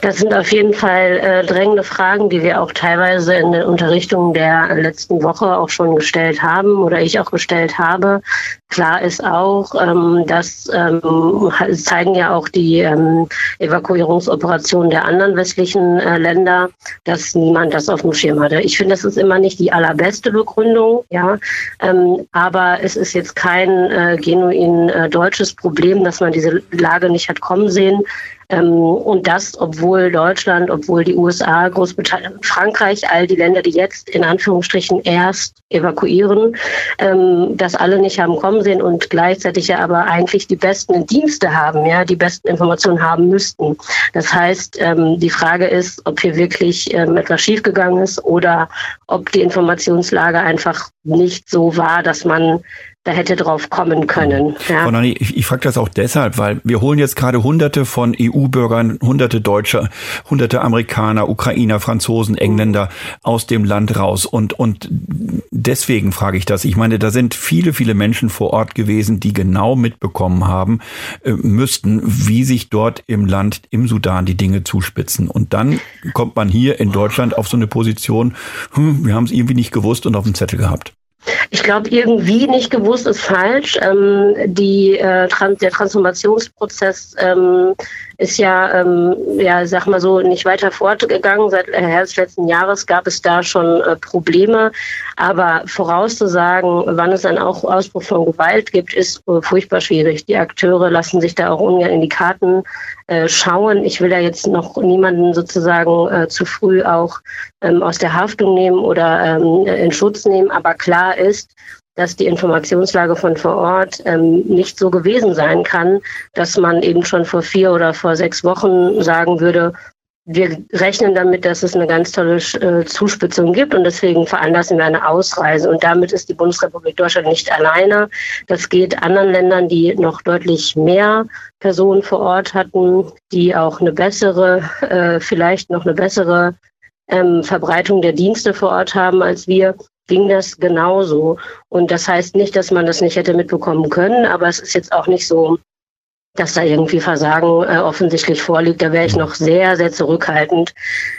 Das sind auf jeden Fall äh, drängende Fragen, die wir auch teilweise in den Unterrichtungen der letzten Woche auch schon gestellt haben oder ich auch gestellt habe. Klar ist auch, ähm, dass ähm, zeigen ja auch die ähm, Evakuierungsoperationen der anderen westlichen äh, Länder, dass niemand das auf dem Schirm hatte. Ich finde, das ist immer nicht die allerbeste Begründung, ja, ähm, aber es ist jetzt kein äh, genuin äh, deutsches Problem, dass man diese Lage nicht hat kommen sehen. Ähm, und das, obwohl Deutschland, obwohl die USA, Großbritannien, Frankreich, all die Länder, die jetzt in Anführungsstrichen erst evakuieren, ähm, das alle nicht haben kommen sehen und gleichzeitig ja aber eigentlich die besten Dienste haben, ja, die besten Informationen haben müssten. Das heißt, ähm, die Frage ist, ob hier wirklich ähm, etwas schiefgegangen ist oder ob die Informationslage einfach nicht so war, dass man da hätte drauf kommen können. Ja. Nani, ich, ich frage das auch deshalb, weil wir holen jetzt gerade hunderte von EU-Bürgern, hunderte Deutsche, hunderte Amerikaner, Ukrainer, Franzosen, Engländer aus dem Land raus. Und, und deswegen frage ich das. Ich meine, da sind viele, viele Menschen vor Ort gewesen, die genau mitbekommen haben, äh, müssten, wie sich dort im Land, im Sudan die Dinge zuspitzen. Und dann kommt man hier in Deutschland auf so eine Position, hm, wir haben es irgendwie nicht gewusst und auf dem Zettel gehabt. Ich glaube, irgendwie nicht gewusst ist falsch. Ähm, die, äh, trans der Transformationsprozess ähm, ist ja, ähm, ja, sag mal so, nicht weiter fortgegangen. Seit äh, Herbst letzten Jahres gab es da schon äh, Probleme. Aber vorauszusagen, wann es einen auch Ausbruch von Gewalt gibt, ist äh, furchtbar schwierig. Die Akteure lassen sich da auch ungern in die Karten äh, schauen. Ich will da jetzt noch niemanden sozusagen äh, zu früh auch ähm, aus der Haftung nehmen oder ähm, in Schutz nehmen. Aber klar ist, dass die Informationslage von vor Ort ähm, nicht so gewesen sein kann, dass man eben schon vor vier oder vor sechs Wochen sagen würde, wir rechnen damit, dass es eine ganz tolle äh, Zuspitzung gibt und deswegen veranlassen wir eine Ausreise. Und damit ist die Bundesrepublik Deutschland nicht alleine. Das geht anderen Ländern, die noch deutlich mehr Personen vor Ort hatten, die auch eine bessere, äh, vielleicht noch eine bessere ähm, Verbreitung der Dienste vor Ort haben als wir ging das genauso. Und das heißt nicht, dass man das nicht hätte mitbekommen können, aber es ist jetzt auch nicht so, dass da irgendwie Versagen äh, offensichtlich vorliegt. Da wäre ich noch sehr, sehr zurückhaltend.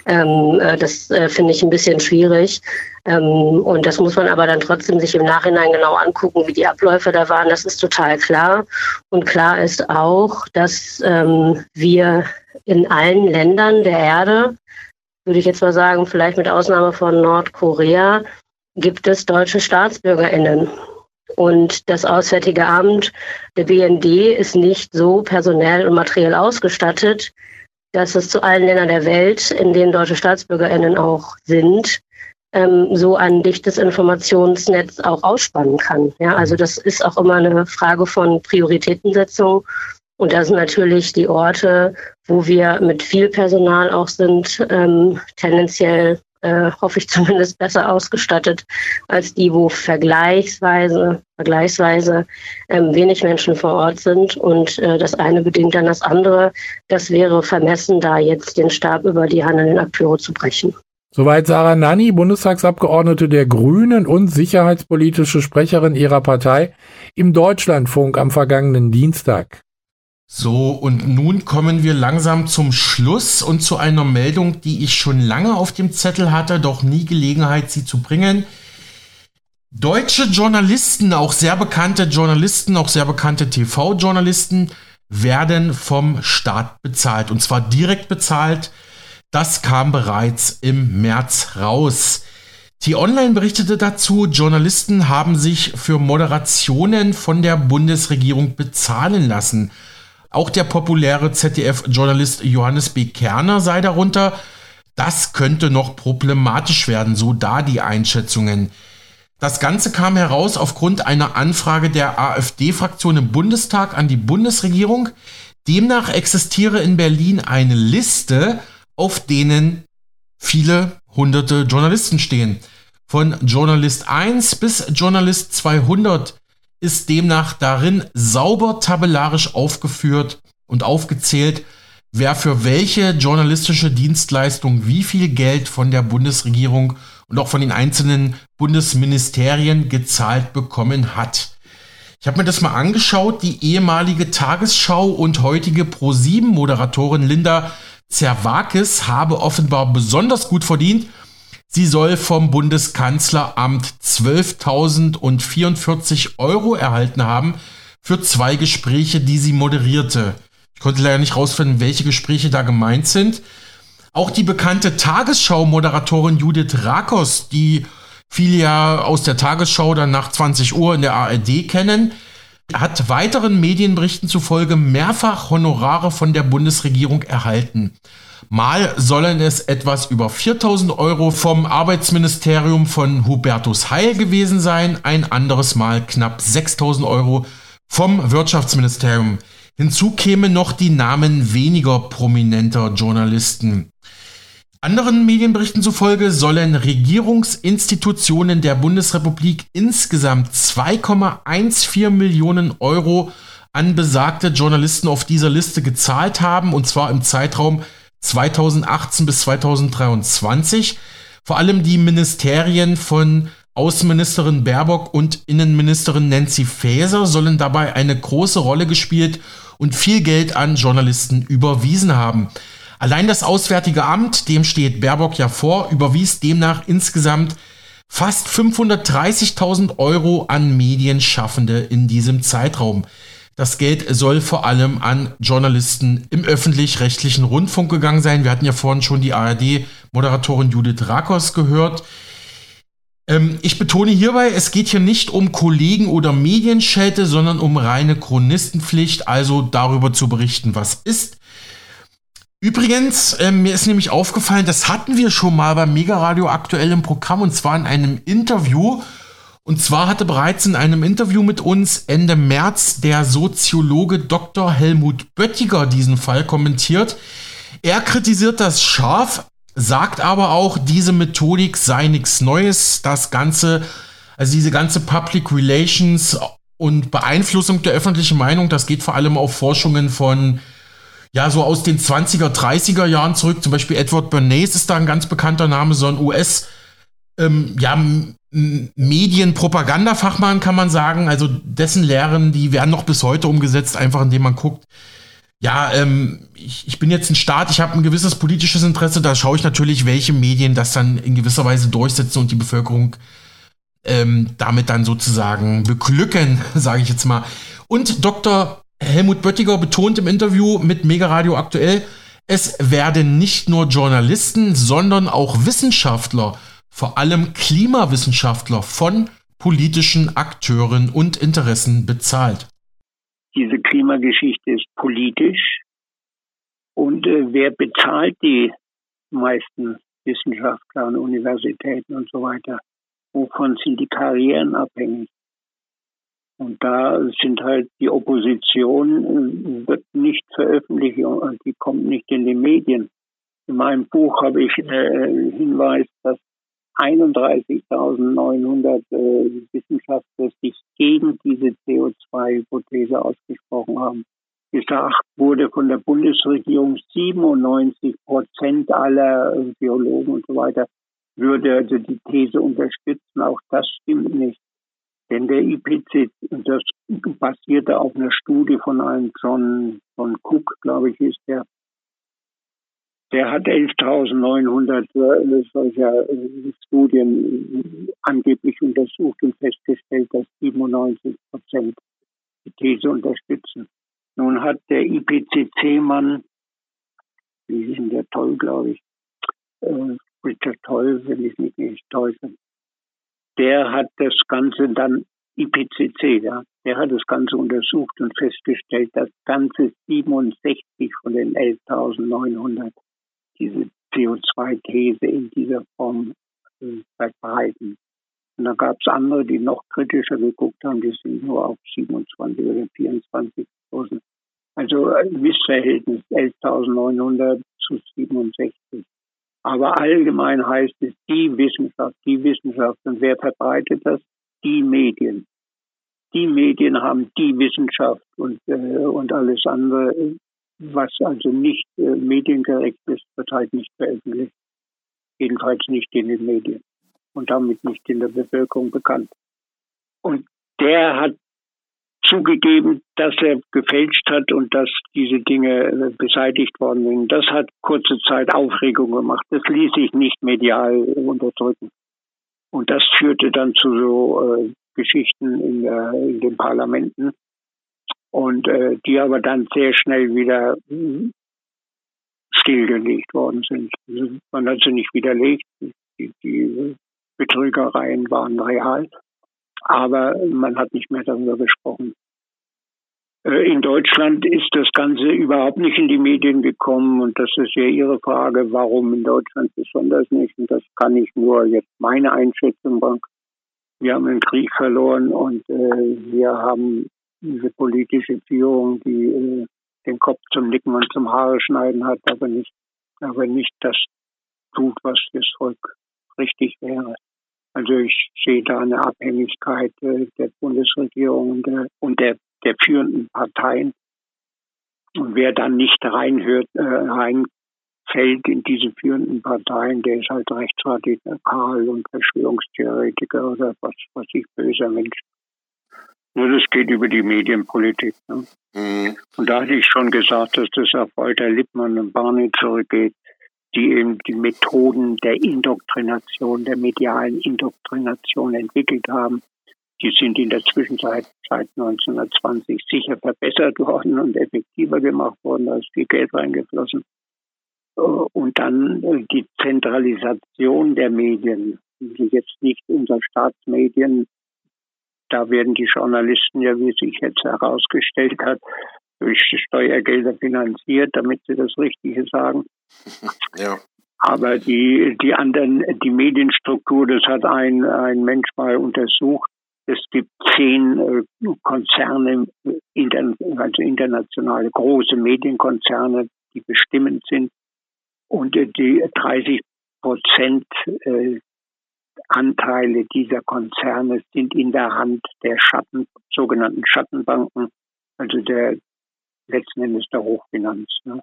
Ähm, äh, das äh, finde ich ein bisschen schwierig. Ähm, und das muss man aber dann trotzdem sich im Nachhinein genau angucken, wie die Abläufe da waren. Das ist total klar. Und klar ist auch, dass ähm, wir in allen Ländern der Erde, würde ich jetzt mal sagen, vielleicht mit Ausnahme von Nordkorea, gibt es deutsche Staatsbürgerinnen. Und das Auswärtige Amt, der BND, ist nicht so personell und materiell ausgestattet, dass es zu allen Ländern der Welt, in denen deutsche Staatsbürgerinnen auch sind, ähm, so ein dichtes Informationsnetz auch ausspannen kann. Ja, also das ist auch immer eine Frage von Prioritätensetzung. Und da sind natürlich die Orte, wo wir mit viel Personal auch sind, ähm, tendenziell äh, hoffe ich zumindest besser ausgestattet als die, wo vergleichsweise, vergleichsweise ähm, wenig Menschen vor Ort sind. Und äh, das eine bedingt dann das andere. Das wäre vermessen, da jetzt den Stab über die handelnden Akteure zu brechen. Soweit Sarah Nanni, Bundestagsabgeordnete der Grünen und sicherheitspolitische Sprecherin ihrer Partei im Deutschlandfunk am vergangenen Dienstag. So, und nun kommen wir langsam zum Schluss und zu einer Meldung, die ich schon lange auf dem Zettel hatte, doch nie Gelegenheit, sie zu bringen. Deutsche Journalisten, auch sehr bekannte Journalisten, auch sehr bekannte TV-Journalisten, werden vom Staat bezahlt. Und zwar direkt bezahlt. Das kam bereits im März raus. T-Online berichtete dazu, Journalisten haben sich für Moderationen von der Bundesregierung bezahlen lassen. Auch der populäre ZDF-Journalist Johannes B. Kerner sei darunter. Das könnte noch problematisch werden, so da die Einschätzungen. Das Ganze kam heraus aufgrund einer Anfrage der AfD-Fraktion im Bundestag an die Bundesregierung. Demnach existiere in Berlin eine Liste, auf denen viele hunderte Journalisten stehen. Von Journalist 1 bis Journalist 200 ist demnach darin sauber tabellarisch aufgeführt und aufgezählt, wer für welche journalistische Dienstleistung wie viel Geld von der Bundesregierung und auch von den einzelnen Bundesministerien gezahlt bekommen hat. Ich habe mir das mal angeschaut. Die ehemalige Tagesschau und heutige Pro7-Moderatorin Linda Zerwakis habe offenbar besonders gut verdient Sie soll vom Bundeskanzleramt 12.044 Euro erhalten haben für zwei Gespräche, die sie moderierte. Ich konnte leider nicht rausfinden, welche Gespräche da gemeint sind. Auch die bekannte Tagesschau-Moderatorin Judith Rakos, die viele ja aus der Tagesschau dann nach 20 Uhr in der ARD kennen, hat weiteren Medienberichten zufolge mehrfach Honorare von der Bundesregierung erhalten. Mal sollen es etwas über 4000 Euro vom Arbeitsministerium von Hubertus Heil gewesen sein, ein anderes Mal knapp 6000 Euro vom Wirtschaftsministerium. Hinzu kämen noch die Namen weniger prominenter Journalisten. Anderen Medienberichten zufolge sollen Regierungsinstitutionen der Bundesrepublik insgesamt 2,14 Millionen Euro an besagte Journalisten auf dieser Liste gezahlt haben, und zwar im Zeitraum 2018 bis 2023. Vor allem die Ministerien von Außenministerin Baerbock und Innenministerin Nancy Faeser sollen dabei eine große Rolle gespielt und viel Geld an Journalisten überwiesen haben. Allein das Auswärtige Amt, dem steht Baerbock ja vor, überwies demnach insgesamt fast 530.000 Euro an Medienschaffende in diesem Zeitraum. Das Geld soll vor allem an Journalisten im öffentlich-rechtlichen Rundfunk gegangen sein. Wir hatten ja vorhin schon die ARD-Moderatorin Judith Rakos gehört. Ähm, ich betone hierbei, es geht hier nicht um Kollegen oder Medienschelte, sondern um reine Chronistenpflicht, also darüber zu berichten, was ist. Übrigens, äh, mir ist nämlich aufgefallen, das hatten wir schon mal beim Mega Radio aktuell im Programm und zwar in einem Interview und zwar hatte bereits in einem Interview mit uns Ende März der Soziologe Dr. Helmut Böttiger diesen Fall kommentiert. Er kritisiert das scharf, sagt aber auch, diese Methodik sei nichts Neues. Das Ganze, also diese ganze Public Relations und Beeinflussung der öffentlichen Meinung, das geht vor allem auf Forschungen von ja, so aus den 20er, 30er Jahren zurück. Zum Beispiel Edward Bernays ist da ein ganz bekannter Name, so ein US- ähm, ja, Medienpropagandafachmann kann man sagen. Also dessen Lehren, die werden noch bis heute umgesetzt, einfach indem man guckt, ja, ähm, ich, ich bin jetzt ein Staat, ich habe ein gewisses politisches Interesse, da schaue ich natürlich, welche Medien das dann in gewisser Weise durchsetzen und die Bevölkerung ähm, damit dann sozusagen beglücken, sage ich jetzt mal. Und Dr. Helmut Böttiger betont im Interview mit Mega Radio aktuell, es werden nicht nur Journalisten, sondern auch Wissenschaftler vor allem Klimawissenschaftler von politischen Akteuren und Interessen bezahlt. Diese Klimageschichte ist politisch. Und äh, wer bezahlt die meisten Wissenschaftler und Universitäten und so weiter? Wovon sind die Karrieren abhängig? Und da sind halt die Opposition äh, wird nicht veröffentlicht, die kommt nicht in die Medien. In meinem Buch habe ich äh, Hinweis, dass 31.900 äh, Wissenschaftler sich gegen diese CO2-Hypothese ausgesprochen haben. Gesagt wurde von der Bundesregierung 97 Prozent aller Biologen und so weiter würde also die These unterstützen. Auch das stimmt nicht. Denn der IPCC, das basierte auf einer Studie von einem John, John Cook, glaube ich, ist der, der hat 11.900 äh, solcher äh, Studien angeblich untersucht und festgestellt, dass 97 Prozent die These unterstützen. Nun hat der IPCC-Mann, wie ist denn der Toll, glaube ich, äh, Richard Toll, wenn ich mich nicht täusche, der hat das Ganze dann IPCC, ja, der hat das Ganze untersucht und festgestellt, dass ganze 67 von den 11.900 diese CO2-These in dieser Form äh, verbreiten. Und da gab es andere, die noch kritischer geguckt haben, die sind nur auf 27 oder 24.000. Also ein Missverhältnis 11.900 zu 67. Aber allgemein heißt es die Wissenschaft, die Wissenschaft. Und wer verbreitet das? Die Medien. Die Medien haben die Wissenschaft und, äh, und alles andere, was also nicht äh, mediengerecht ist, wird halt nicht veröffentlicht. Jedenfalls nicht in den Medien und damit nicht in der Bevölkerung bekannt. Und der hat zugegeben, dass er gefälscht hat und dass diese Dinge äh, beseitigt worden sind. Das hat kurze Zeit Aufregung gemacht. Das ließ sich nicht medial unterdrücken. Und das führte dann zu so äh, Geschichten in, der, in, den Parlamenten und äh, die aber dann sehr schnell wieder hm, stillgelegt worden sind. Also man hat sie nicht widerlegt. Die, die Betrügereien waren real aber man hat nicht mehr darüber gesprochen. Äh, in Deutschland ist das Ganze überhaupt nicht in die Medien gekommen und das ist ja Ihre Frage, warum in Deutschland besonders nicht. Und das kann ich nur jetzt meine Einschätzung machen. Wir haben einen Krieg verloren und äh, wir haben diese politische Führung, die äh, den Kopf zum Nicken und zum Haare schneiden hat, aber nicht, aber nicht das tut, was das Volk richtig wäre. Also ich sehe da eine Abhängigkeit äh, der Bundesregierung und der, und der, der führenden Parteien. Und wer dann nicht reinhört, äh, reinfällt in diese führenden Parteien, der ist halt rechtsradikal und Verschwörungstheoretiker oder was, was ich böser Mensch. Nur das geht über die Medienpolitik. Ne? Mhm. Und da hatte ich schon gesagt, dass das auf Walter Lippmann und Barney zurückgeht die eben die Methoden der Indoktrination, der medialen Indoktrination entwickelt haben. Die sind in der Zwischenzeit seit 1920 sicher verbessert worden und effektiver gemacht worden, da ist viel Geld reingeflossen. Und dann äh, die Zentralisation der Medien, die jetzt nicht unser Staatsmedien, da werden die Journalisten ja, wie sich jetzt herausgestellt hat, durch Steuergelder finanziert, damit sie das Richtige sagen. Ja. Aber die, die anderen, die Medienstruktur, das hat ein, ein Mensch mal untersucht. Es gibt zehn äh, Konzerne, also internationale große Medienkonzerne, die bestimmend sind. Und äh, die 30 Prozent äh, Anteile dieser Konzerne sind in der Hand der Schatten, sogenannten Schattenbanken, also der letzten Endes der Hochfinanz. Ne?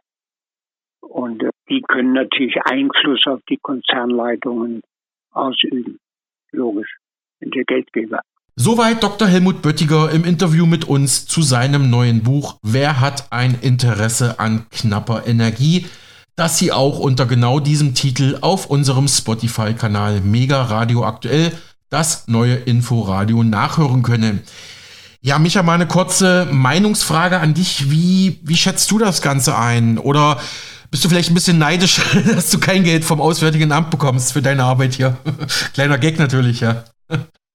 Und äh, die können natürlich Einfluss auf die Konzernleitungen ausüben. Logisch, sind der Geldgeber. Soweit Dr. Helmut Böttiger im Interview mit uns zu seinem neuen Buch Wer hat ein Interesse an knapper Energie, das Sie auch unter genau diesem Titel auf unserem Spotify-Kanal Mega Radio Aktuell, das neue Inforadio, nachhören können. Ja, Micha, mal eine kurze Meinungsfrage an dich. Wie, wie schätzt du das Ganze ein? Oder bist du vielleicht ein bisschen neidisch, dass du kein Geld vom Auswärtigen Amt bekommst für deine Arbeit hier. Kleiner Gag natürlich, ja.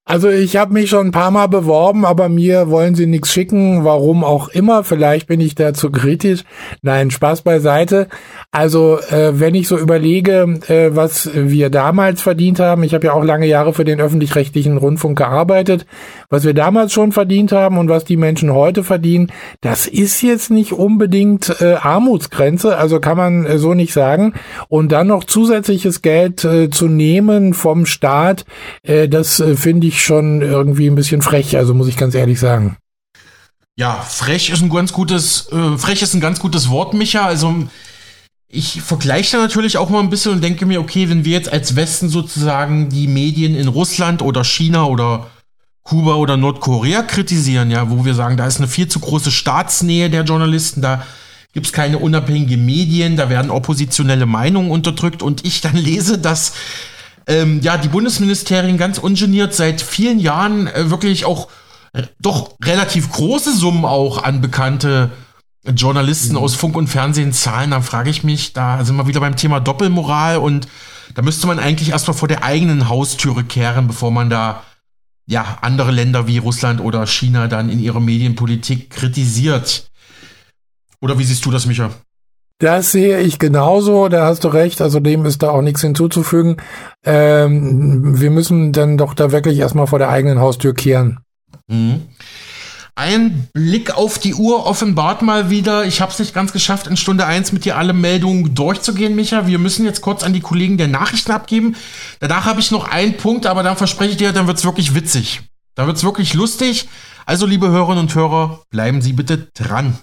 Also ich habe mich schon ein paar Mal beworben, aber mir wollen sie nichts schicken, warum auch immer. Vielleicht bin ich da zu kritisch. Nein, Spaß beiseite. Also äh, wenn ich so überlege, äh, was wir damals verdient haben, ich habe ja auch lange Jahre für den öffentlich-rechtlichen Rundfunk gearbeitet, was wir damals schon verdient haben und was die Menschen heute verdienen, das ist jetzt nicht unbedingt äh, Armutsgrenze, also kann man äh, so nicht sagen. Und dann noch zusätzliches Geld äh, zu nehmen vom Staat, äh, das äh, finde ich schon irgendwie ein bisschen frech, also muss ich ganz ehrlich sagen. Ja, frech ist ein ganz gutes, äh, frech ist ein ganz gutes Wort, Micha. Also ich vergleiche da natürlich auch mal ein bisschen und denke mir, okay, wenn wir jetzt als Westen sozusagen die Medien in Russland oder China oder Kuba oder Nordkorea kritisieren, ja, wo wir sagen, da ist eine viel zu große Staatsnähe der Journalisten, da gibt es keine unabhängigen Medien, da werden oppositionelle Meinungen unterdrückt und ich dann lese, dass ähm, ja die Bundesministerien ganz ungeniert seit vielen Jahren äh, wirklich auch äh, doch relativ große Summen auch an bekannte Journalisten mhm. aus Funk und Fernsehen zahlen, dann frage ich mich, da sind wir wieder beim Thema Doppelmoral und da müsste man eigentlich erstmal vor der eigenen Haustüre kehren, bevor man da ja andere Länder wie Russland oder China dann in ihrer Medienpolitik kritisiert. Oder wie siehst du das, Micha? Das sehe ich genauso, da hast du recht, also dem ist da auch nichts hinzuzufügen. Ähm, wir müssen dann doch da wirklich erstmal vor der eigenen Haustür kehren. Mhm. Ein Blick auf die Uhr offenbart mal wieder, ich habe es nicht ganz geschafft, in Stunde 1 mit dir alle Meldungen durchzugehen, Micha. Wir müssen jetzt kurz an die Kollegen der Nachrichten abgeben. Danach habe ich noch einen Punkt, aber dann verspreche ich dir, dann wird es wirklich witzig. Dann wird es wirklich lustig. Also, liebe Hörerinnen und Hörer, bleiben Sie bitte dran.